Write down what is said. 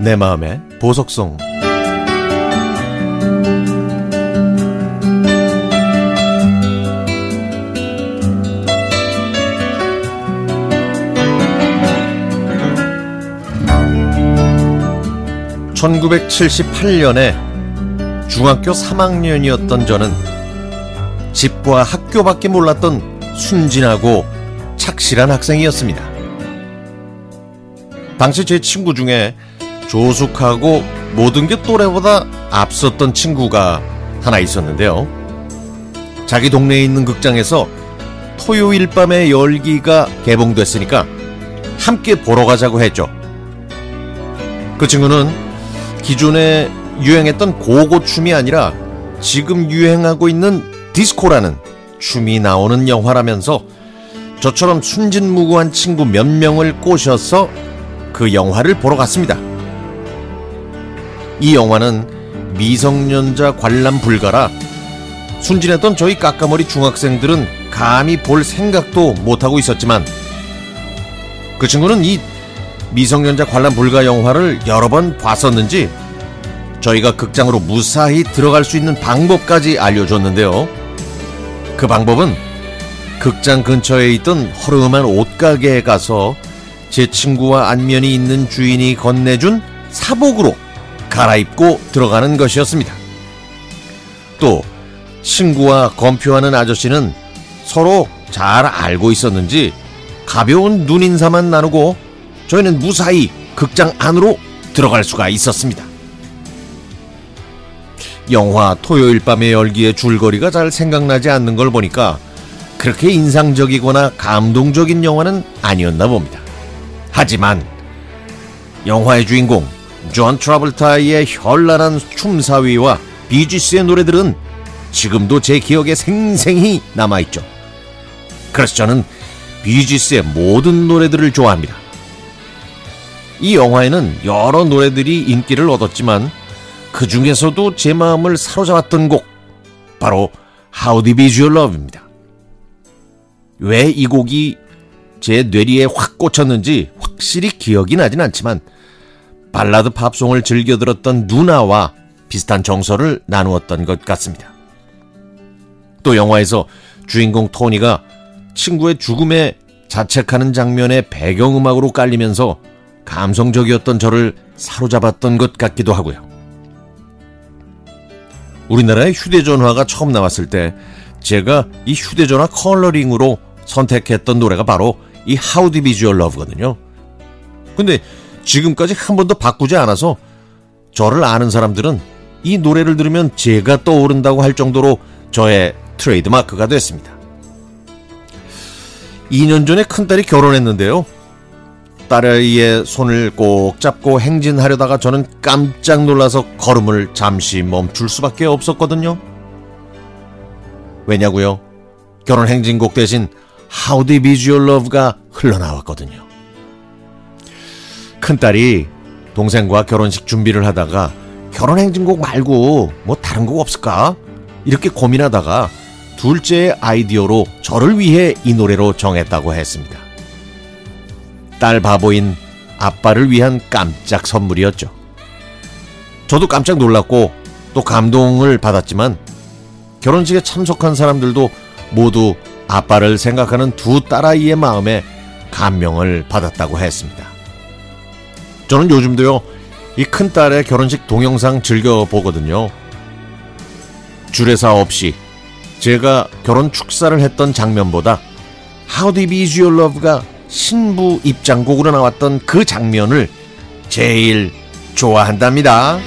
내 마음의 보석성 (1978년에) 중학교 3학년이었던 저는 집과 학교밖에 몰랐던 순진하고 착실한 학생이었습니다. 당시 제 친구 중에 조숙하고 모든 게 또래보다 앞섰던 친구가 하나 있었는데요. 자기 동네에 있는 극장에서 토요일 밤의 열기가 개봉됐으니까 함께 보러 가자고 했죠. 그 친구는 기존에 유행했던 고고춤이 아니라 지금 유행하고 있는 디스코라는 춤이 나오는 영화라면서 저처럼 순진무구한 친구 몇 명을 꼬셔서 그 영화를 보러 갔습니다. 이 영화는 미성년자 관람 불가라 순진했던 저희 까까머리 중학생들은 감히 볼 생각도 못하고 있었지만 그 친구는 이 미성년자 관람 불가 영화를 여러 번 봤었는지 저희가 극장으로 무사히 들어갈 수 있는 방법까지 알려줬는데요. 그 방법은 극장 근처에 있던 허름한 옷가게에 가서 제 친구와 안면이 있는 주인이 건네준 사복으로 갈아입고 들어가는 것이었습니다. 또 친구와 검표하는 아저씨는 서로 잘 알고 있었는지 가벼운 눈인사만 나누고 저희는 무사히 극장 안으로 들어갈 수가 있었습니다. 영화 토요일 밤의 열기의 줄거리가 잘 생각나지 않는 걸 보니까 그렇게 인상적이거나 감동적인 영화는 아니었나 봅니다. 하지만 영화의 주인공 존 트라볼타의 현란한 춤사위와 비지스의 노래들은 지금도 제 기억에 생생히 남아있죠. 그래서 저는 비지스의 모든 노래들을 좋아합니다. 이 영화에는 여러 노래들이 인기를 얻었지만 그 중에서도 제 마음을 사로잡았던 곡 바로 How Deep Is Your Love입니다. 왜 이 곡이 제 뇌리에 확 꽂혔는지 확실히 기억이 나진 않지만 발라드 팝송을 즐겨 들었던 누나와 비슷한 정서를 나누었던 것 같습니다. 또 영화에서 주인공 토니가 친구의 죽음에 자책하는 장면의 배경음악으로 깔리면서 감성적이었던 저를 사로잡았던 것 같기도 하고요. 우리나라의 휴대전화가 처음 나왔을 때 제가 이 휴대전화 컬러링으로 선택했던 노래가 바로 이 How Is Your Love거든요. 근데 지금까지 한 번도 바꾸지 않아서 저를 아는 사람들은 이 노래를 들으면 제가 떠오른다고 할 정도로 저의 트레이드 마크가 됐습니다. 2년 전에 큰딸이 결혼했는데요. 딸의 손을 꼭 잡고 행진하려다가 저는 깜짝 놀라서 걸음을 잠시 멈출 수밖에 없었거든요. 왜냐고요? 결혼 행진곡 대신 Is Your Love가 흘러나왔거든요. 큰딸이 동생과 결혼식 준비를 하다가 결혼 행진곡 말고 뭐 다른 곡 없을까? 이렇게 고민하다가 둘째의 아이디어로 저를 위해 이 노래로 정했다고 했습니다. 딸 바보인 아빠를 위한 깜짝 선물이었죠. 저도 깜짝 놀랐고 또 감동을 받았지만 결혼식에 참석한 사람들도 모두 아빠를 생각하는 두 딸아이의 마음에 감명을 받았다고 했습니다. 저는 요즘도요, 이 큰딸의 결혼식 동영상 즐겨 보거든요. 주례사 없이 제가 결혼 축사를 했던 장면보다 How Deep Is Your Love가 신부 입장곡으로 나왔던 그 장면을 제일 좋아한답니다.